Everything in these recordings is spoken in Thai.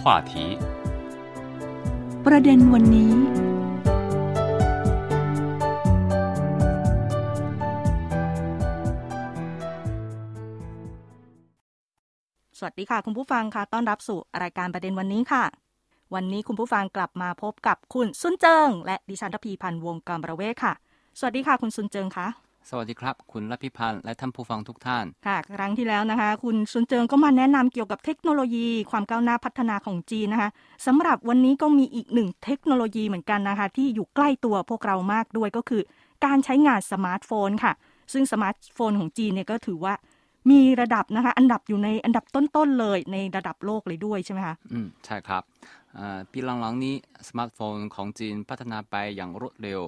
话题ประเด็นวันนี้ สวัสดีค่ะ คุณผู้ฟังค่ะ ต้อนรับสู่รายการประเด็นวันนี้ค่ะ วันนี้คุณผู้ฟังกลับมาพบกับคุณซุนเจิง และดิฉันทพีพันธ์วงกรประเวศค่ะ สวัสดีค่ะ คุณซุนเจิงค่ะ สวัสดีครับ คุณรัพิพันธ์และท่านผู้ฟังทุกท่าน ค่ะ ครั้งที่แล้วนะคะ คุณซุนเจิงก็มาแนะนำเกี่ยวกับเทคโนโลยี ความก้าวหน้าพัฒนาของจีนนะคะสำหรับวันนี้ก็มีอีกหนึ่งเทคโนโลยีเหมือนกันนะคะ ที่อยู่ใกล้ตัวพวกเรามากด้วยก็คือ การใช้งานสมาร์ทโฟนค่ะ ซึ่งสมาร์ทโฟนของจีนเนี่ยก็ถือว่ามีระดับนะคะ อันดับอยู่ในอันดับต้นๆเลยในระดับโลกเลยด้วยใช่ไหมคะอืมใช่ครับอ่าปีหลังๆนี้สมาร์ทโฟนของจีนพัฒนาไปอย่างรวดเร็ว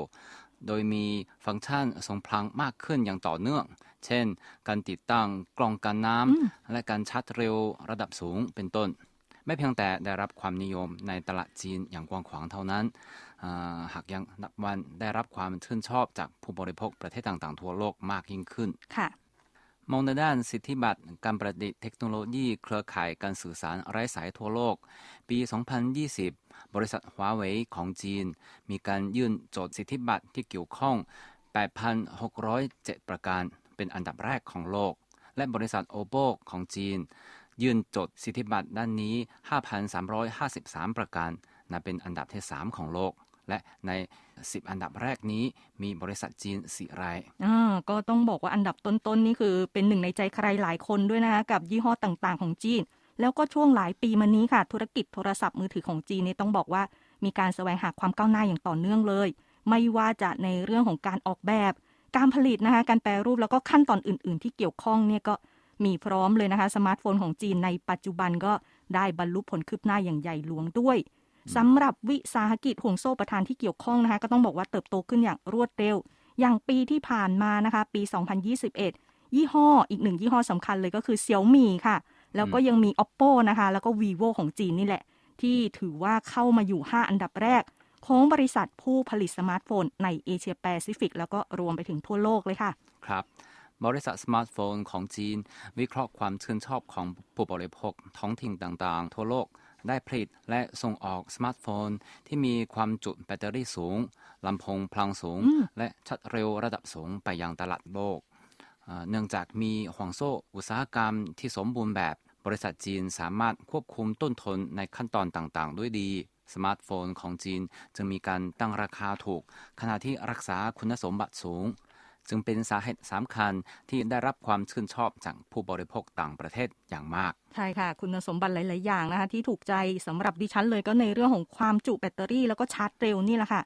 โดยมีฟังก์ชันทรงพลังมากขึ้นอย่างต่อเนื่อง เช่น การติดตั้งกล่องกันน้ำ และการชาร์จเร็วระดับสูงเป็นต้น ไม่เพียงแต่ได้รับความนิยมในตลาดจีนอย่างกว้างขวางเท่านั้นอ่าหากยังนับวันได้รับความชื่นชอบจากผู้บริโภคประเทศต่างๆทั่วโลกมากยิ่งขึ้นค่ะ มองในด้านสิทธิบัตรการประดิษฐ์เทคโนโลยีเครือข่ายการสื่อสารไร้สายทั่วโลก ปี 2020 บริษัทหัวเว่ยของจีน มีการยื่นโจทย์สิทธิบัตรที่เกี่ยวข้อง 8,607 ประการ เป็นอันดับแรกของโลก และบริษัทโอโบของจีน ยื่นโจทย์สิทธิบัตรด้านนี้ 5,353 ประการนับเป็นอันดับที่ 3 ของโลก และใน 10 อันดับแรกนี้มีบริษัทจีน4รายอ่าก็ต้องบอกว่าอันดับต้นๆนี่คือเป็นหนึ่งในใจใครหลายคนด้วยนะคะกับยี่ห้อต่างๆ ของจีน แล้วก็ช่วงหลายปีมานี้ค่ะ ธุรกิจโทรศัพท์มือถือของจีนนี่ต้องบอกว่ามีการแสวงหาความก้าวหน้าอย่างต่อเนื่องเลย ไม่ว่าจะในเรื่องของการออกแบบ การผลิตนะคะการแปรรูปแล้วก็ขั้นตอนอื่น ๆ ที่เกี่ยวข้องเนี่ยก็มีพร้อมเลยนะคะสมาร์ทโฟนของจีนในปัจจุบันก็ได้บรรลุผลคืบหน้าอย่างใหญ่หลวงด้วย สำหรับวิสาหกิจห่วงโซ่อุปทานที่เกี่ยวข้องนะคะ ก็ต้องบอกว่าเติบโตขึ้นอย่างรวดเร็ว อย่างปีที่ผ่านมานะคะ ปี 2021 ยี่ห้ออีกหนึ่งยี่ห้อสำคัญเลยก็คือ Xiaomi ค่ะ แล้วก็ยังมี oppo นะคะ แล้วก็ vivo ของจีนนี่แหละ ที่ถือว่าเข้ามาอยู่ 5 อันดับแรก ของบริษัทผู้ผลิตสมาร์ทโฟน ในเอเชียแปซิฟิกแล้วก็รวมไปถึงทั่วโลกเลยค่ะครับบริษัทสมาร์ทโฟนของจีน วิเคราะห์ความชื่นชอบของผู้บริโภคท้องถิ่นต่างๆ ทั่วโลก ได้ผลิตและส่งออกสมาร์ทโฟน ที่มีความจุแบตเตอรี่สูงลำโพงพลังสูง และชัดเร็วระดับสูงไปยังตลาดโลกอ่าเนื่องจากมีห่วงโซ่อุตสาหกรรมที่สมบูรณ์แบบ บริษัทจีนสามารถควบคุมต้นทุนในขั้นตอนต่างๆ ด้วยดี สมาร์ทโฟนของจีนจึงมีการตั้งราคาถูก ขณะที่รักษาคุณสมบัติสูง จึงเป็นสาเหตุสำคัญที่ได้รับความชื่นชอบจากผู้บริโภคต่างประเทศอย่างมาก ใช่ค่ะ คุณสมบัติหลาย ๆ อย่างนะคะที่ถูกใจสำหรับดิฉันเลยก็ในเรื่องของความจุแบตเตอรี่แล้วก็ชาร์จเร็วนี่แหละค่ะ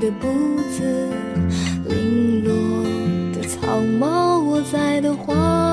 的步子，零落的草帽，我在的花。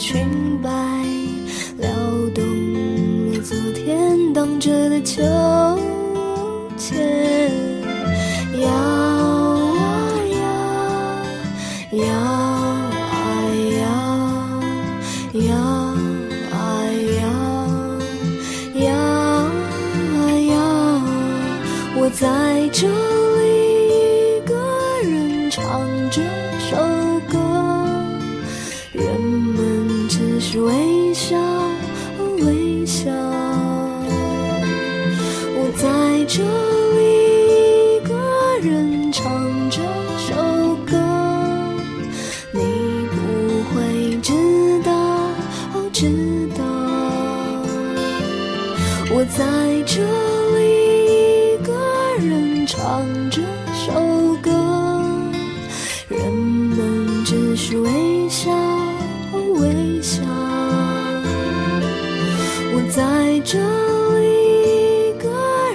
裙摆，撩动了昨天荡着的秋千，摇啊摇，摇啊摇，摇啊摇，摇啊摇，我在这知道。我在这里一个人唱这首歌，人们只是微笑，微笑。我在这里一个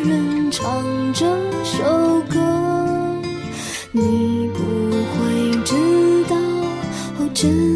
人唱这首歌，你不会知道，哦，知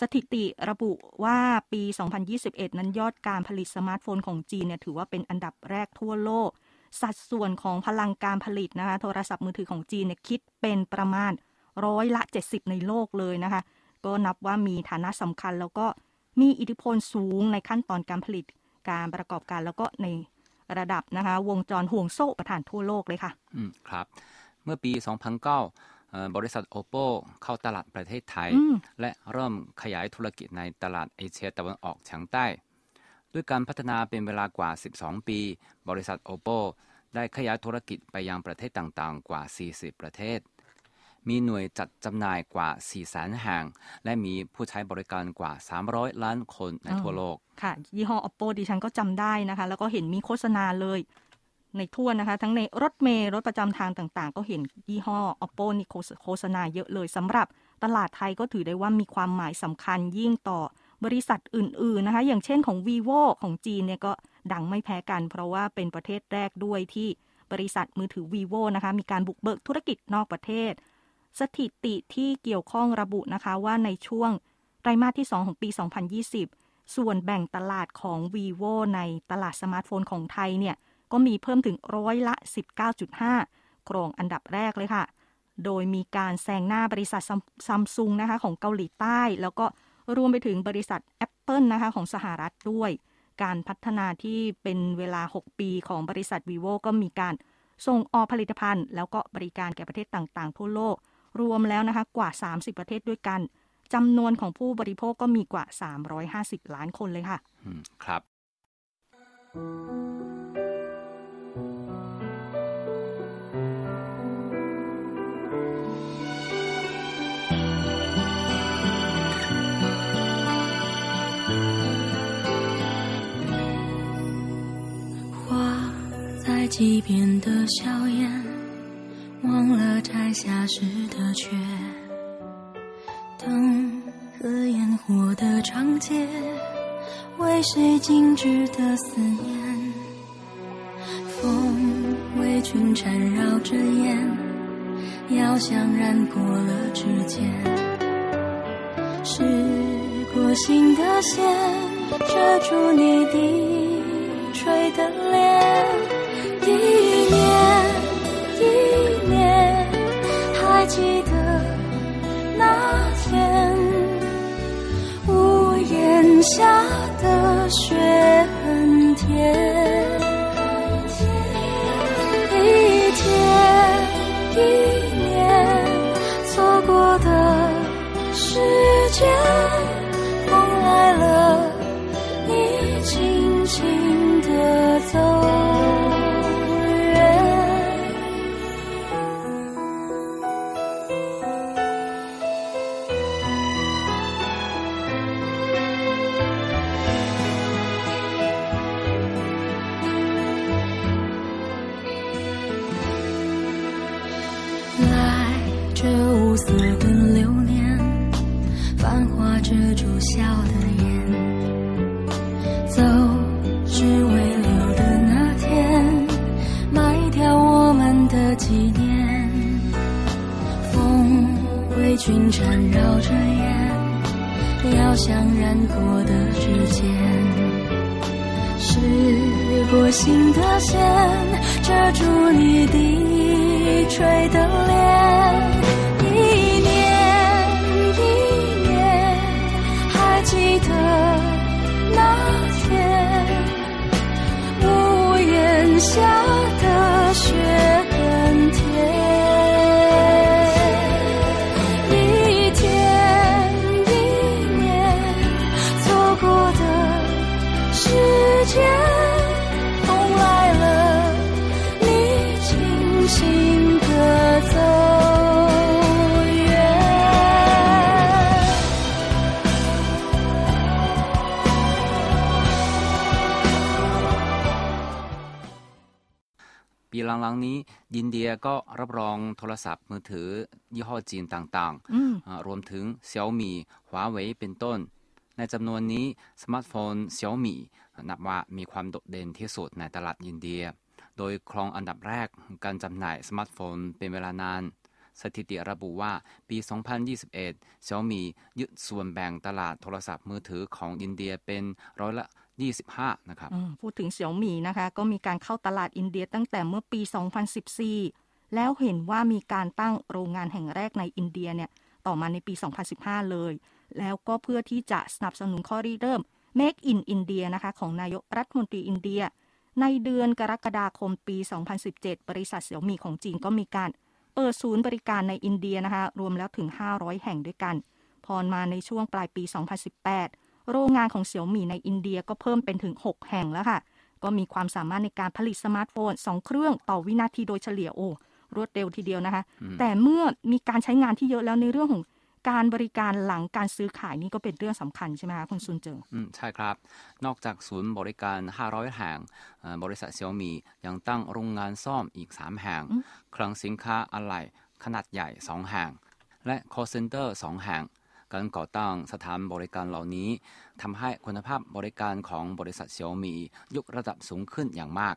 สถิติระบุว่าปี 2021 นั้นยอดการผลิตสมาร์ทโฟนของจีนเนี่ยถือว่าเป็นอันดับแรกทั่วโลก สัดส่วนของพลังการผลิตนะคะโทรศัพท์มือถือของจีนเนี่ยคิดเป็นประมาณร้อยละ 70 ในโลกเลยนะคะ ก็นับว่ามีฐานะสำคัญแล้วก็มีอิทธิพลสูงในขั้นตอนการผลิตการประกอบการแล้วก็ในระดับนะคะ วงจรห่วงโซ่อุปทานทั่วโลกเลยค่ะ อืมครับ เมื่อปี 2009 บริษัท Oppo เข้าตลาดประเทศไทยอืมและเริ่มขยายธุรกิจในตลาดเอเชียตะวันออกเฉียงใต้ ด้วยการพัฒนาเป็นเวลากว่า 12 ปี บริษัท Oppo ได้ขยายธุรกิจไปยังประเทศต่างๆ กว่า 40 ประเทศ มีหน่วยจัดจำหน่ายกว่า 4 แสนแห่ง และมีผู้ใช้บริการกว่า 300 ล้านคนในทั่วโลก ค่ะ ยี่ห้อ oppo ดิฉันก็จำได้นะคะ แล้วก็เห็นมีโฆษณาเลย ในทั่วนะคะ ทั้งในรถเมล์รถประจำทางต่างๆ ก็เห็นยี่ห้อ oppo นี่โฆษณาเยอะเลยสำหรับตลาดไทยก็ถือได้ว่ามีความหมายสำคัญยิ่งต่อบริษัทอื่น ๆ นะคะ อย่างเช่นของ vivo ของจีนเนี่ยก็ดังไม่แพ้กัน เพราะว่าเป็นประเทศแรกด้วยที่บริษัทมือถือ vivo นะคะ มีการบุกเบิกธุรกิจนอกประเทศ สถิติที่เกี่ยวข้องระบุนะคะว่าในช่วงไตรมาสที่ 2 ของปี 2020 ส่วนแบ่งตลาดของ vivo ในตลาดสมาร์ทโฟนของไทยเนี่ย ก็มีเพิ่มถึงร้อยละ 19.5 ครองอันดับแรกเลยค่ะ โดยมีการแซงหน้าบริษัทซัมซุงนะคะของเกาหลีใต้ แล้วก็รวมไปถึงบริษัท Apple นะคะของสหรัฐด้วย การพัฒนาที่เป็นเวลา 6 ปีของบริษัท vivo ก็มีการส่งออกผลิตภัณฑ์ แล้วก็บริการแก่ประเทศต่างๆ ทั่วโลก รวมแล้วนะคะกว่า 30 ประเทศด้วยกันจำนวนของผู้บริโภคก็มีกว่า 350 ล้านคนเลยค่ะครับ 在溪边的笑颜，忘了摘下时的缺。灯和烟火的长街，为谁静止的思念？风为君缠绕着烟，遥想染过了指尖。是过心的线，遮住你低垂的脸。记得那天，屋檐下的雪们的纪念。风为君缠绕着烟，遥想染过的指尖。试过心的线，遮住你低垂的脸。一年一年，还记得那天，屋檐下的雪 หลังๆนี้อินเดียก็รับรองโทรศัพท์มือถือยี่ห้อจีนต่างอืมๆอ่ารวมถึง Xiaomi หัวเว่ยเป็นต้น ในจำนวนนี้สมาร์ทโฟน Xiaomi นับว่ามีความโดดเด่นที่สุดในตลาดอินเดีย โดยครองอันดับแรกการจำหน่ายสมาร์ทโฟนเป็นเวลานานสถิติระบุว่าปี 2021 Xiaomi ยึดส่วนแบ่งตลาดโทรศัพท์มือถือของอินเดียเป็นร้อยละ 25 นะครับพูดถึงเสี่ยวหมีนะคะ ก็มีการเข้าตลาดอินเดียตั้งแต่เมื่อปี 2014 แล้วเห็นว่ามีการตั้งโรงงานแห่งแรกในอินเดียเนี่ยต่อมาในปี 2015 เลย แล้วก็เพื่อที่จะสนับสนุนข้อริเริ่ม Make in India นะคะของนายกรัฐมนตรีอินเดีย ในเดือนกรกฎาคมปี 2017 บริษัทเสี่ยวหมีของจีนก็มีการเปิดศูนย์บริการในอินเดียนะคะ รวมแล้วถึง 500 แห่งด้วยกัน พอมาในช่วงปลายปี 2018 โรงงานของเสี่ยวหมี่ในอินเดียก็เพิ่มเป็นถึง 6 แห่งแล้วค่ะ ก็มีความสามารถในการผลิตสมาร์ทโฟน 2 เครื่องต่อวินาทีโดยเฉลี่ยโอ้รวดเร็วทีเดียวนะคะ แต่เมื่อมีการใช้งานที่เยอะแล้วในเรื่องของการบริการหลังการซื้อขายนี่ก็เป็นเรื่องสำคัญใช่ไหมคะคุณซุนเจิงอืมใช่ครับ นอกจากศูนย์บริการ 500 แห่งเอ่อบริษัท Xiaomi ยังตั้งโรงงานซ่อมอีก 3 แห่ง คลังสินค้าอะไหล่ขนาดใหญ่ 2 แห่ง และ call center 2 แห่ง การก่อตั้งสถานบริการเหล่านี้ทำให้คุณภาพบริการของบริษัทเซี่ยมี่ยกระดับสูงขึ้นอย่างมาก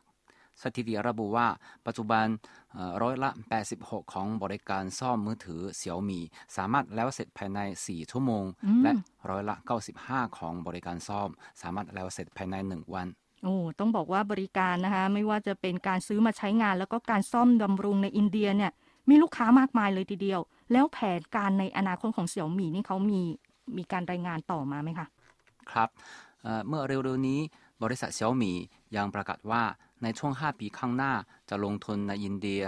สถิติระบุว่าปัจจุบันเอ่อร้อยละ 86 ของบริการซ่อมมือถือเซี่ยมี่สามารถแล้วเสร็จภายใน 4 ชั่วโมง และร้อยละ 95 ของบริการซ่อม สามารถแล้วเสร็จภายใน 1 วันโอ้ต้องบอกว่าบริการนะคะไม่ว่าจะเป็นการซื้อมาใช้งาน แล้วก็การซ่อมบำรุงในอินเดียเนี่ยมีลูกค้ามากมายเลยทีเดียว แล้วแผนการในอนาคตของเสี่ยวหมี่นี่เขามีมีการรายงานต่อมาไหมคะ ครับเอ่อเมื่อเร็วๆนี้บริษัท Xiaomi ยังประกาศว่าในช่วง 5 ปีข้างหน้าจะลงทุนในอินเดีย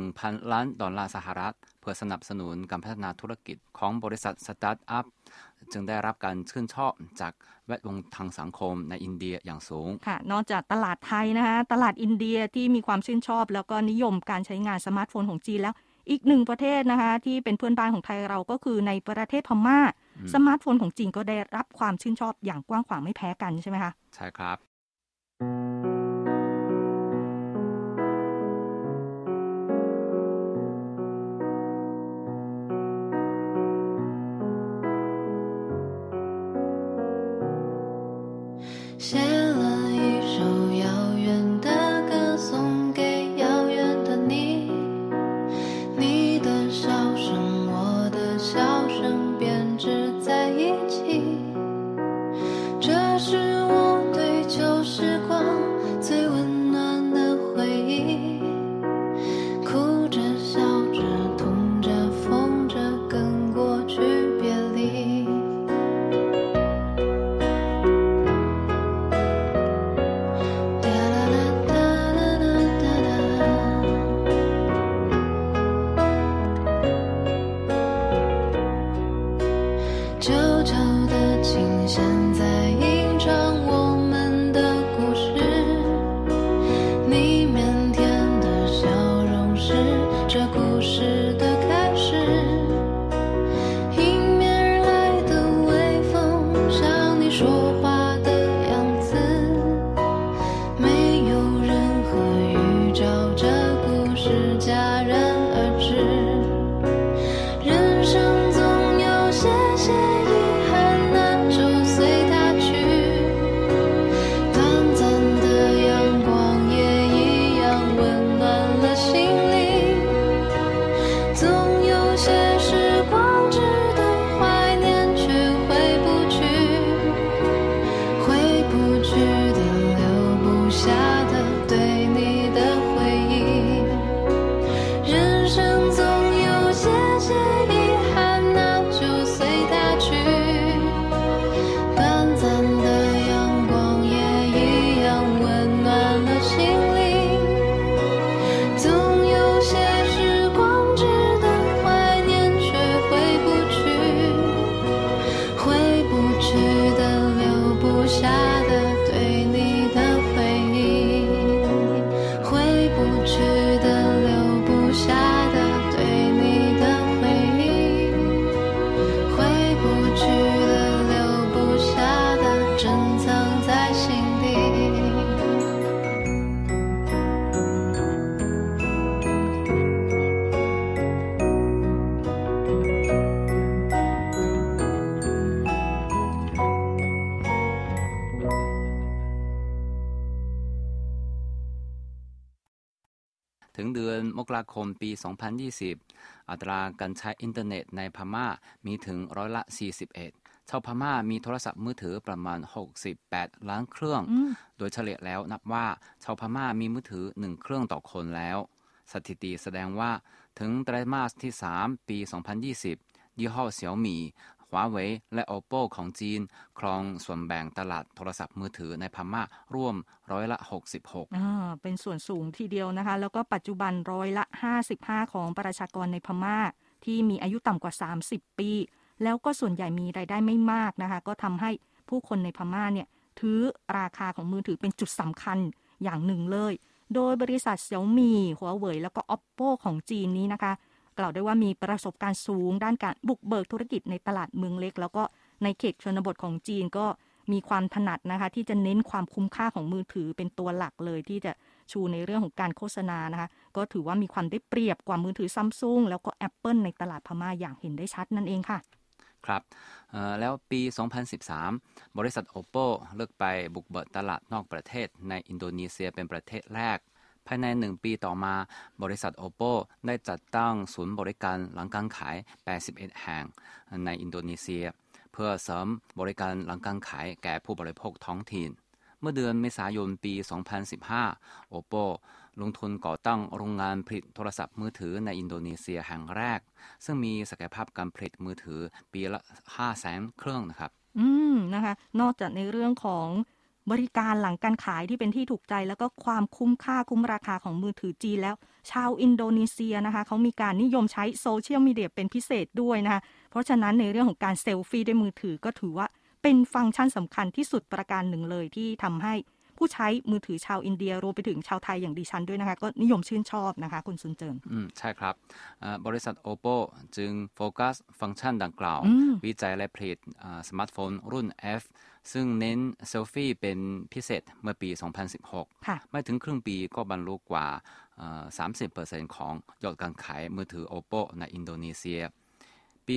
1,000 ล้านดอลลาร์สหรัฐ เพื่อสนับสนุนการพัฒนาธุรกิจของบริษัทสตาร์ทอัพ จึงได้รับการชื่นชอบจากแวดวงทางสังคมในอินเดียอย่างสูง ค่ะ นอกจากตลาดไทยนะคะ ตลาดอินเดียที่มีความชื่นชอบ แล้วก็นิยมการใช้งานสมาร์ทโฟนของจีนแล้ว อีกหนึ่งประเทศนะคะที่เป็นเพื่อนบ้านของไทยเราก็คือในประเทศพม่า สมาร์ทโฟนของจีนก็ได้รับความชื่นชอบอย่างกว้างขวางไม่แพ้กันใช่ไหมคะ ใช่ครับ 是我 เดือนมกราคมปี 2020 อัตราการใช้อินเทอร์เน็ตในพม่ามีถึงร้อยละ 41 ชาวพม่ามีโทรศัพท์มือถือประมาณ 68 ล้านเครื่อง โดยเฉลี่ยแล้วนับว่าชาวพม่ามีมือถือหนึ่งเครื่องต่อคนแล้ว สถิติแสดงว่าถึงไตรมาสที่ 3 ปี 2020 ยี่ห้อเสี่ยวหมี่ ฮวาเว่ยและ Oppo ของจีน ครองส่วนแบ่งตลาดโทรศัพท์มือถือในพม่าร่วมร้อยละ 66อ่าเป็นส่วนสูงทีเดียวนะคะ แล้วก็ปัจจุบันร้อยละ 55 ของประชากรในพม่า ที่มีอายุต่ำกว่า 30 ปี แล้วก็ส่วนใหญ่มีรายได้ไม่มากนะคะ ก็ทำให้ผู้คนในพม่าเนี่ยถือราคาของมือถือเป็นจุดสำคัญอย่างหนึ่งเลย โดยบริษัทเสี่ยวมีหัวเว่ยแล้วก็ oppo ของจีนนี้นะคะ กล่าวได้ว่ามีประสบการณ์สูง ด้านการบุกเบิกธุรกิจในตลาดเมืองเล็ก แล้วก็ในเขตชนบทของจีนก็มีความถนัดนะคะ ที่จะเน้นความคุ้มค่าของมือถือเป็นตัวหลักเลย ที่จะชูในเรื่องของการโฆษณานะคะ ก็ถือว่ามีความได้เปรียบกว่ามือถือซัมซุงแล้วก็ Apple ในตลาดพม่าอย่างเห็นได้ชัดนั่นเองค่ะ ครับแล้วปี 2013 บริษัท Oppo เลือกไปบุกเบิกตลาดนอกประเทศในอินโดนีเซียเป็นประเทศแรก ภายในหนึ่งปีต่อมา บริษัท Oppo ได้จัดตั้งศูนย์บริการหลังการขาย 81 แห่งในอินโดนีเซีย เพื่อเสริมบริการหลังการขายแก่ผู้บริโภคท้องถิ่น เมื่อเดือนเมษายนปี 2015 Oppo ลงทุนก่อตั้งโรงงานผลิตโทรศัพท์มือถือในอินโดนีเซียแห่งแรก ซึ่งมีศักยภาพการผลิตมือถือปีละ5แสนเครื่องนะครับ อืมนะคะ นอกจากในเรื่องของ บริการหลังการขายที่เป็นที่ถูกใจ แล้วก็ความคุ้มค่าคุ้มราคาของมือถือจีนแล้ว ชาวอินโดนีเซียนะคะเขามีการนิยมใช้โซเชียลมีเดียเป็นพิเศษด้วยนะคะเพราะฉะนั้นในเรื่องของการเซลฟี่ด้วยมือถือก็ถือว่าเป็นฟังก์ชันสำคัญที่สุดประการหนึ่งเลยที่ทำให้ผู้ใช้มือถือชาวอินเดียรวมไปถึงชาวไทยอย่างดิฉันด้วยนะคะ ก็นิยมชื่นชอบนะคะคุณซุนเจิงอืมใช่ครับเอ่อบริษัท Oppo จึงโฟกัสฟังก์ชันดังกล่าวอืมวิจัยและผลิตอ่าสมาร์ทโฟนรุ่น F ซึ่งเน้นเซลฟี่เป็นพิเศษเมื่อปี 2016ค่ะไม่ถึงครึ่งปีก็บรรลุกว่าเอ่อ30%ของยอดการขายมือถือ Oppo ในอินโดนีเซีย ปี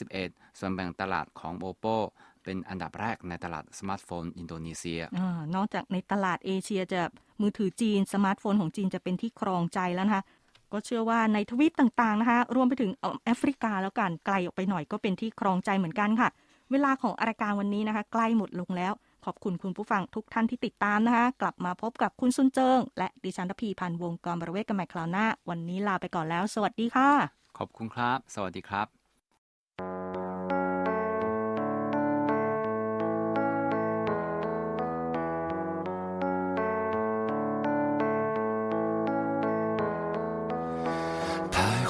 2021 ส่วนแบ่งตลาดของ Oppo เป็นอันดับแรกในตลาดสมาร์ทโฟนอินโดนีเซียอานอกจากในตลาดเอเชียจะมือถือจีน สมาร์ทโฟนของจีนจะเป็นที่ครองใจแล้วนะคะก็เชื่อว่าในทวีปต่างๆนะคะ รวมไปถึงเอ่อแอฟริกาแล้วกันไกลออกไปหน่อยก็เป็นที่ครองใจเหมือนกันค่ะ เวลาของรายการวันนี้นะคะ ใกล้หมดลงแล้ว ขอบคุณคุณผู้ฟังทุกท่านที่ติดตามนะคะ กลับมาพบกับคุณซุนเจิง และดิฉันทพีพันวงกรบรเวศกันใหม่คราวหน้า วันนี้ลาไปก่อนแล้ว สวัสดีค่ะ ขอบคุณครับ สวัสดีครับ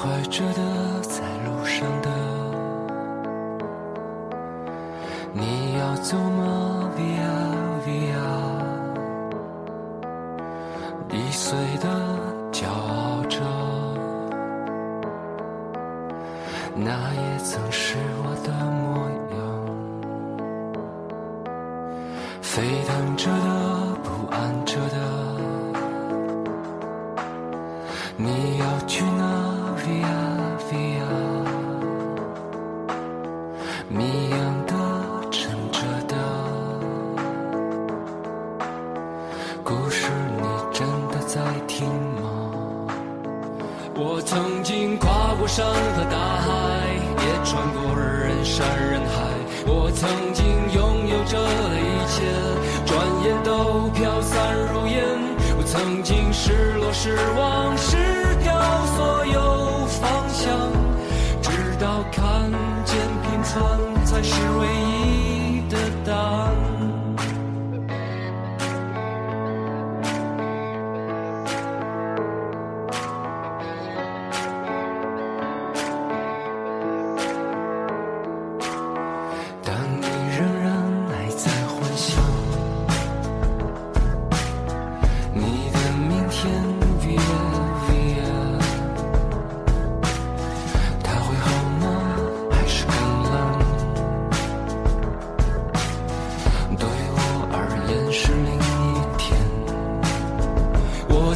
怀着的，在路上的。你要走吗？Via Via，易碎的，骄傲着，那也曾是我的模样。沸腾着的，不安着的。都飘散如烟。我曾经失落失望，失掉所有方向，直到看见平凡才是唯一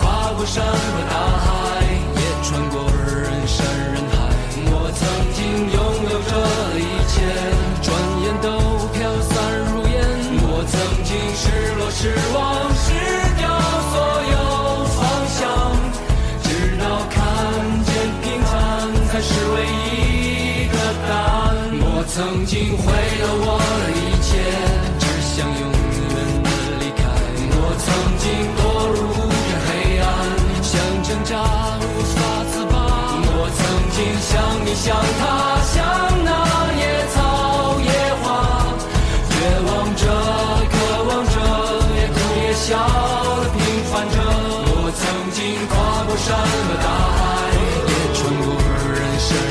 跨过山河大你想他想那野草野花。绝望着渴望着也哭也笑平凡着。我曾经跨过山和大海也穿过人山。